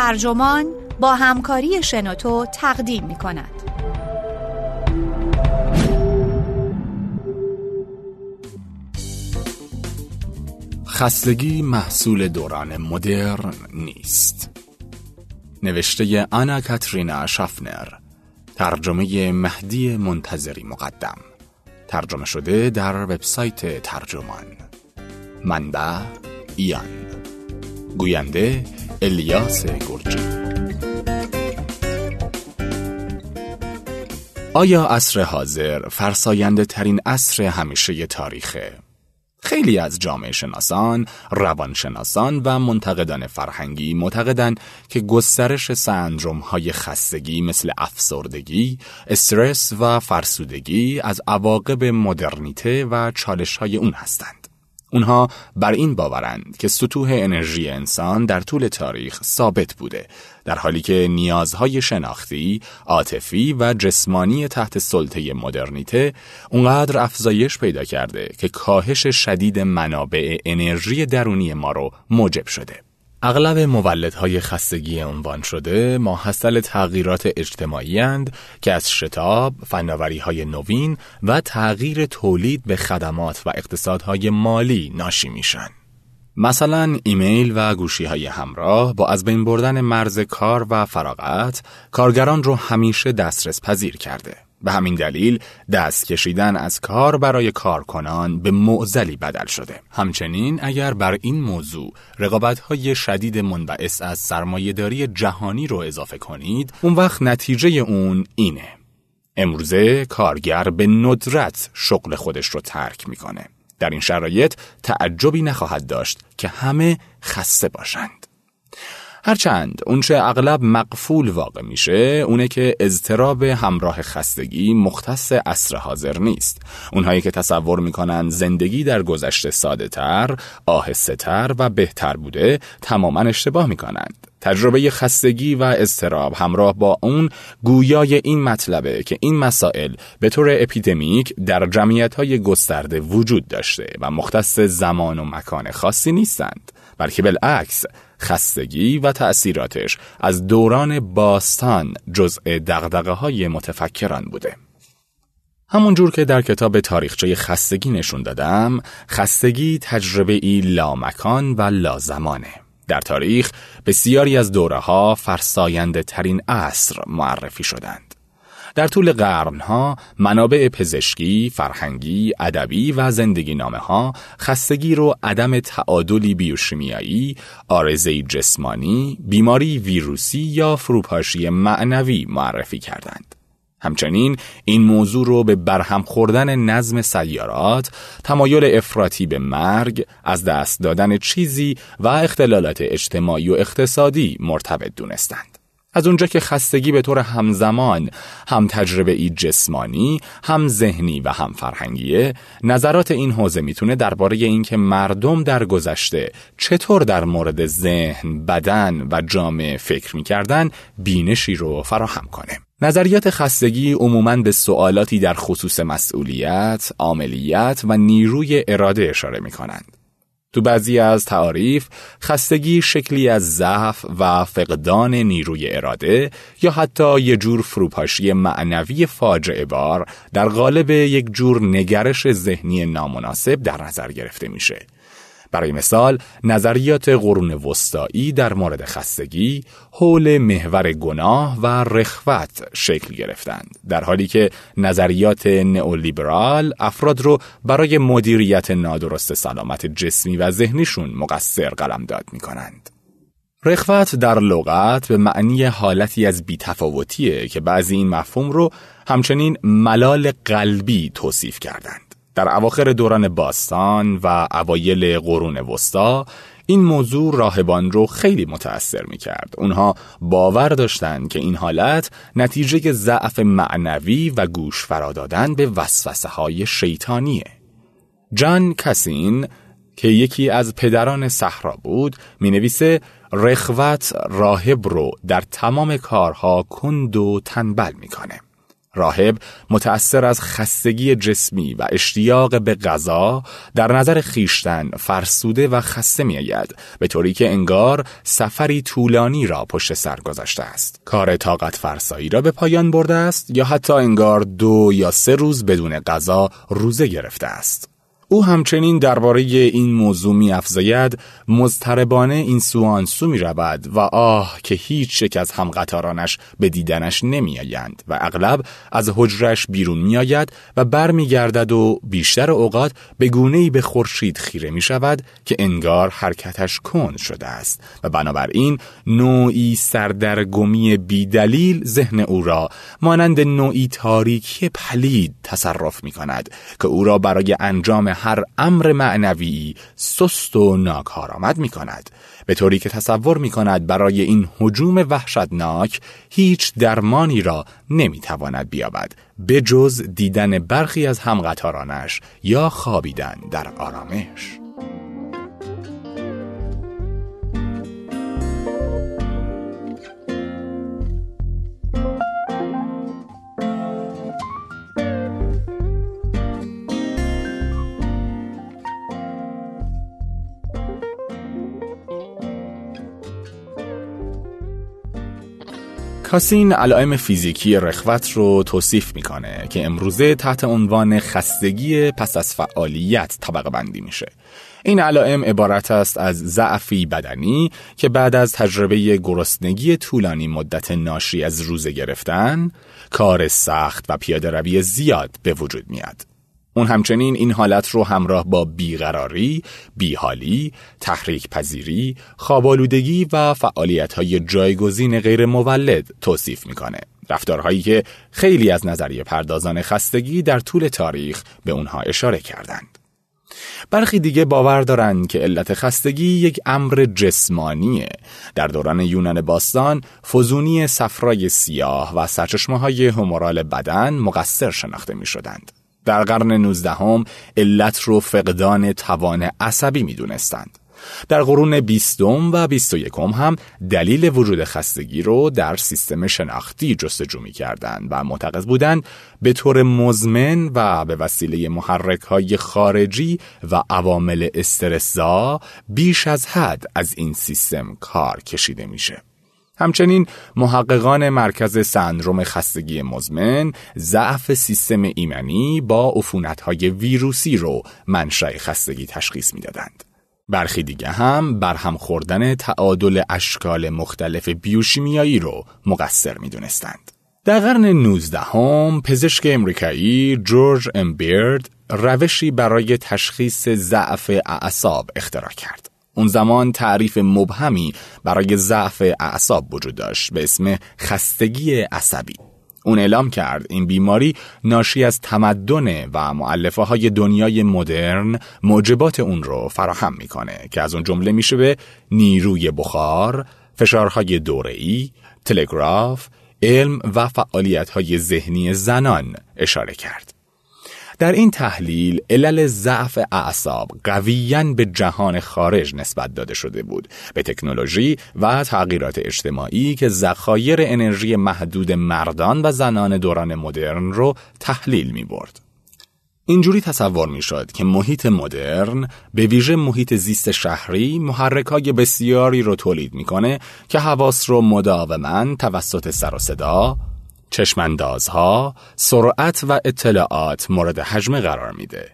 ترجمان با همکاری شنوتو تقدیم می کند. خستگی محصول دوران مدرن نیست. نوشته آنا کاترینا شافنر ترجمه مهدی منتظری مقدم. ترجمه شده در وبسایت ترجمان. منبع ایان. گوینده الیاس گرجی آیا عصر حاضر فرساینده ترین عصر همیشه تاریخه؟ خیلی از جامعه شناسان، روانشناسان و منتقدان فرهنگی معتقدند که گسترش سندروم های خستگی مثل افسردگی، استرس و فرسودگی از عواقب مدرنیته و چالش های اون هستند. اونها بر این باورند که سطوح انرژی انسان در طول تاریخ ثابت بوده در حالی که نیازهای شناختی، عاطفی و جسمانی تحت سلطه مدرنیته اونقدر افزایش پیدا کرده که کاهش شدید منابع انرژی درونی ما رو موجب شده. اغلب مولدهای خستگی عنوان شده ماحصل تغییرات اجتماعی اند که از شتاب، فناوری های نوین و تغییر تولید به خدمات و اقتصادهای مالی ناشی میشن. مثلا ایمیل و گوشی های همراه با از بین بردن مرز کار و فراغت کارگران رو همیشه دسترس پذیر کرده. به همین دلیل دست کشیدن از کار برای کارکنان به معزلی بدل شده. همچنین اگر بر این موضوع های شدید منبعث از سرمایهداری جهانی رو اضافه کنید، اون وقت نتیجه اون اینه. امروزه کارگر به ندرت شغل خودش رو ترک می‌کنه. در این شرایط تعجبی نخواهد داشت که همه خسته باشند. هرچند اونچه اغلب مقفول واقع میشه اونه که اضطراب همراه خستگی مختص عصر حاضر نیست. اونهایی که تصور می‌کنن زندگی در گذشته ساده تر، آهسته تر و بهتر بوده تماما اشتباه می‌کنند. تجربه خستگی و اضطراب همراه با اون گویای این مطلبه که این مسائل به طور اپیدمیک در جمعیت های گسترده وجود داشته و مختص زمان و مکان خاصی نیستند. بلکه بالعکس خستگی و تأثیراتش از دوران باستان جزء دغدغه های متفکران بوده. همونجور که در کتاب تاریخچه خستگی نشون دادم، خستگی تجربه ای لامکان و لازمانه. در تاریخ بسیاری از دوره ها فرساینده ترین عصر معرفی شدند. در طول قرنها منابع پزشکی، فرهنگی، ادبی و زندگی نامه ها خستگی رو عدم تعادلی بیوشیمیایی، آرزه جسمانی، بیماری ویروسی یا فروپاشی معنوی معرفی کردند. همچنین این موضوع رو به برهم خوردن نظم سیارات، تمایل افراطی به مرگ، از دست دادن چیزی و اختلالات اجتماعی و اقتصادی مرتبط دونستند. از اونجا که خستگی به طور همزمان هم تجربه ای جسمانی، هم ذهنی و هم فرهنگیه، نظرات این حوزه می‌تونه درباره اینکه مردم در گذشته چطور در مورد ذهن، بدن و جامعه فکر می‌کردن بینشی رو فراهم کنه. نظریات خستگی عموماً به سوالاتی در خصوص مسئولیت، عاملیت و نیروی اراده اشاره می کنند. تو بعضی از تعاریف خستگی شکلی از ضعف و فقدان نیروی اراده یا حتی یه جور فروپاشی معنوی فاجعه بار در قالب یک جور نگرش ذهنی نامناسب در نظر گرفته میشه. برای مثال نظریات قرون وسطایی در مورد خستگی حول محور گناه و رخوت شکل گرفتند در حالی که نظریات نئولیبرال افراد رو برای مدیریت نادرست سلامت جسمی و ذهنیشون مقصر قلمداد می کنند. رخوت در لغت به معنی حالتی از بیتفاوتیه که بعضی این مفهوم رو همچنین ملال قلبی توصیف کردند. در اواخر دوران باستان و اوایل قرون وسطا این موضوع راهبان رو خیلی متأثر می کرد. اونها باور داشتند که این حالت نتیجه ضعف معنوی و گوش فرادادن به وسوسه های شیطانیه. جان کسین که یکی از پدران صحرا بود می نویسه رخوت راهب رو در تمام کارها کند و تنبل می‌کنه. راهب متأثر از خستگی جسمی و اشتیاق به غذا در نظر خیشتن فرسوده و خسته می آید به طوری که انگار سفری طولانی را پشت سر گذاشته است. کار طاقت فرسایی را به پایان برده است یا حتی انگار دو یا سه روز بدون غذا روزه گرفته است؟ او همچنین درباره این موضوع می افزاید مضطربانه این سو سو می رود و آه که هیچ یک از همقطارانش به دیدنش نمی آیند و اغلب از حجرش بیرون می آید و بر می گردد و بیشتر اوقات به گونه به خورشید خیره می شود که انگار حرکتش کند شده است و بنابراین نوعی سردرگمی بیدلیل ذهن او را مانند نوعی تاریکی پلید تصرف می کند که او را برای انجام هر امر معنوی سست و ناکارآمد می کند به طوری که تصور می کند برای این حجوم وحشتناک هیچ درمانی را نمی تواند بیابد به جز دیدن برخی از همقطارانش یا خوابیدن در آرامش. کاسین علائم فیزیکی رخوت رو توصیف می‌کنه که امروزه تحت عنوان خستگی پس از فعالیت طبقه بندی میشه. این علائم عبارت است از ضعفی بدنی که بعد از تجربه گرسنگی طولانی مدت ناشی از روزه گرفتن، کار سخت و پیاده روی زیاد به وجود میاد. اون همچنین این حالت رو همراه با بیقراری، بیحالی، تحریک پذیری، خوابالودگی و فعالیت های جایگزین غیر مولد توصیف می‌کنه. رفتارهایی که خیلی از نظریه پردازان خستگی در طول تاریخ به اونها اشاره کردند. برخی دیگه باور دارند که علت خستگی یک امر جسمانیه. در دوران یونان باستان فزونی صفرای سیاه و سرچشمه های همورال بدن مقصر شناخته می شدند. در قرن نوزدهم علت رو فقدان توان عصبی می دونستند. در قرون بیستم و بیست و یکم هم دلیل وجود خستگی رو در سیستم شناختی جستجو می کردن و معتقد بودند به طور مزمن و به وسیله محرک های خارجی و عوامل استرسزا بیش از حد از این سیستم کار کشیده میشه. همچنین محققان مرکز سندروم خستگی مزمن ضعف سیستم ایمنی با عفونت‌های ویروسی رو منشأ خستگی تشخیص می‌دادند. برخی دیگه هم برهم خوردن تعادل اشکال مختلف بیوشیمیایی رو مقصر می‌دونستند. در قرن 19 هم پزشک امریکایی جورج امبیرد روشی برای تشخیص ضعف اعصاب اختراع کرد. اون زمان تعریف مبهمی برای ضعف اعصاب وجود داشت به اسم خستگی عصبی اون اعلام کرد این بیماری ناشی از تمدن و معلفه های دنیای مدرن موجبات اون رو فراهم می‌کنه که از اون جمله میشه به نیروی بخار، فشارهای دوره‌ای، تلگراف، علم و فعالیت های ذهنی زنان اشاره کرد. در این تحلیل علل ضعف اعصاب قویاً به جهان خارج نسبت داده شده بود به تکنولوژی و تغییرات اجتماعی که ذخایر انرژی محدود مردان و زنان دوران مدرن رو تحلیل می برد. اینجوری تصور می شد که محیط مدرن به ویژه محیط زیست شهری محرکای بسیاری رو تولید می‌کنه که حواس رو مداوما توسط سر و صدا، چشماندازها سرعت و اطلاعات مورد حجم قرار میده.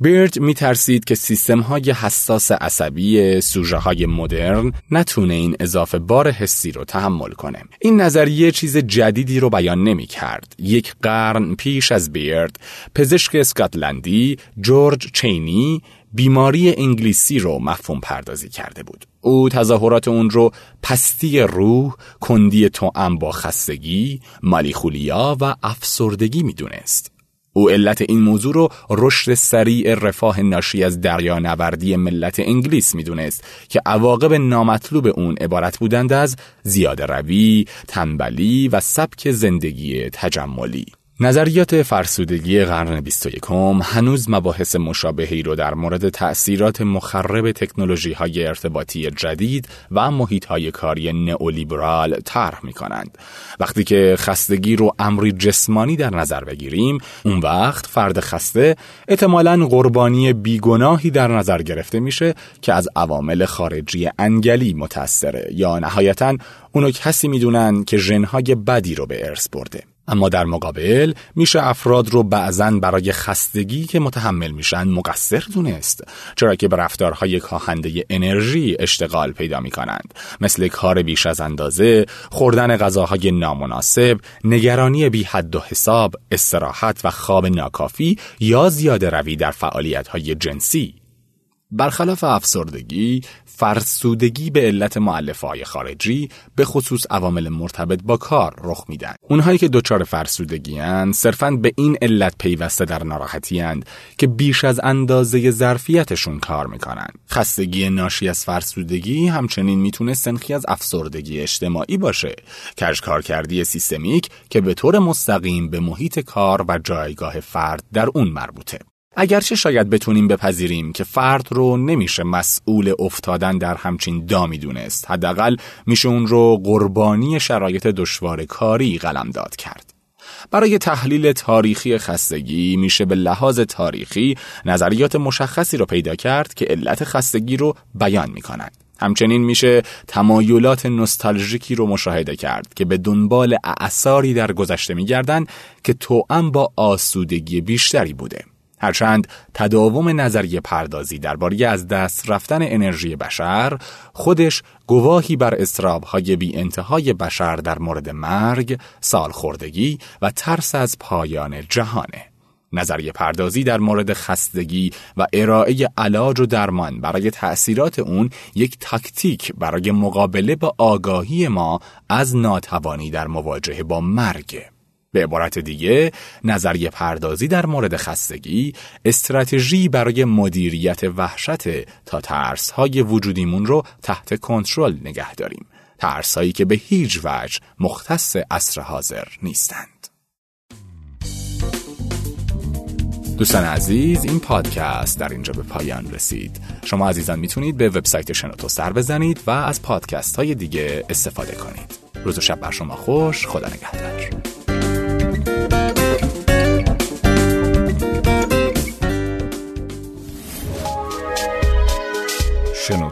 بیرد می ترسید که سیستم های حساس عصبی سوژه های مدرن نتونه این اضافه بار حسی رو تحمل کنه. این نظریه چیز جدیدی رو بیان نمی کرد. یک قرن پیش از بیرد، پزشک اسکاتلندی جورج چینی بیماری انگلیسی رو مفهوم پردازی کرده بود. او تظاهرات اون رو پستی روح، کندی توأم با خستگی، مالیخولیا و افسردگی می‌دونست. او علت این موضوع رو رشد سریع رفاه ناشی از دریانوردی ملت انگلیس می‌دونست که عواقب نامطلوب اون عبارت بودند از زیاده روی، تنبلی و سبک زندگی تجملی. نظریات فرسودگی قرن 21 هنوز مباحث مشابهی رو در مورد تأثیرات مخرب تکنولوژی های ارتباطی جدید و محیط های کاری نئولیبرال طرح می کنند. وقتی که خستگی رو امری جسمانی در نظر بگیریم، اون وقت فرد خسته احتمالاً قربانی بیگناهی در نظر گرفته میشه که از عوامل خارجی انگلی متأثره یا نهایتا اونو کسی می‌دونن که ژنهای بدی رو به ارث برده. اما در مقابل میشه افراد رو بعضا برای خستگی که متحمل میشن مقصر دونست چرا که به رفتارهای کاهنده انرژی اشتغال پیدا می‌کنند. مثل کار بیش از اندازه خوردن غذاهای نامناسب نگرانی بی حد و حساب استراحت و خواب ناکافی یا زیاده روی در فعالیت جنسی. برخلاف افسردگی، فرسودگی به علت معلفه های خارجی به خصوص عوامل مرتبط با کار رخ میدن. اونهایی که دچار فرسودگی هن صرفاً به این علت پیوسته در ناراحتی هند که بیش از اندازه ظرفیتشون کار می‌کنن. خستگی ناشی از فرسودگی همچنین می‌تونه سنخی از افسردگی اجتماعی باشه. کار کردی سیستمیک که به طور مستقیم به محیط کار و جایگاه فرد در اون مربوطه. اگرچه شاید بتونیم بپذیریم که فرد رو نمیشه مسئول افتادن در همچین دامی دونست. حداقل میشه اون رو قربانی شرایط دشوار کاری قلمداد کرد. برای تحلیل تاریخی خستگی میشه به لحاظ تاریخی نظریات مشخصی رو پیدا کرد که علت خستگی رو بیان می‌کنند همچنین میشه تمایلات نوستالژیکی رو مشاهده کرد که به دنبال اعثاری در گذشته میگردند که توأم با آسودگی بیشتری بوده. هرچند تداوم نظریه پردازی درباره از دست رفتن انرژی بشر خودش گواهی بر استرابهای بی انتهای بشر در مورد مرگ، سالخوردگی و ترس از پایان جهانه. نظریه پردازی در مورد خستگی و ارائه علاج و درمان برای تأثیرات اون یک تاکتیک برای مقابله با آگاهی ما از ناتوانی در مواجهه با مرگ. به عبارت دیگه نظریه پردازی در مورد خستگی استراتژی برای مدیریت وحشت تا ترس های وجودیمون رو تحت کنترل نگه داریم. ترس هایی که به هیچ وجه مختص عصر حاضر نیستند. دوستان عزیز این پادکست در اینجا به پایان رسید. شما عزیزان می‌تونید به وبسایت شنوتو سر بزنید و از پادکست های دیگه استفاده کنید. روز و شب بر شما خوش خدا نگهدار.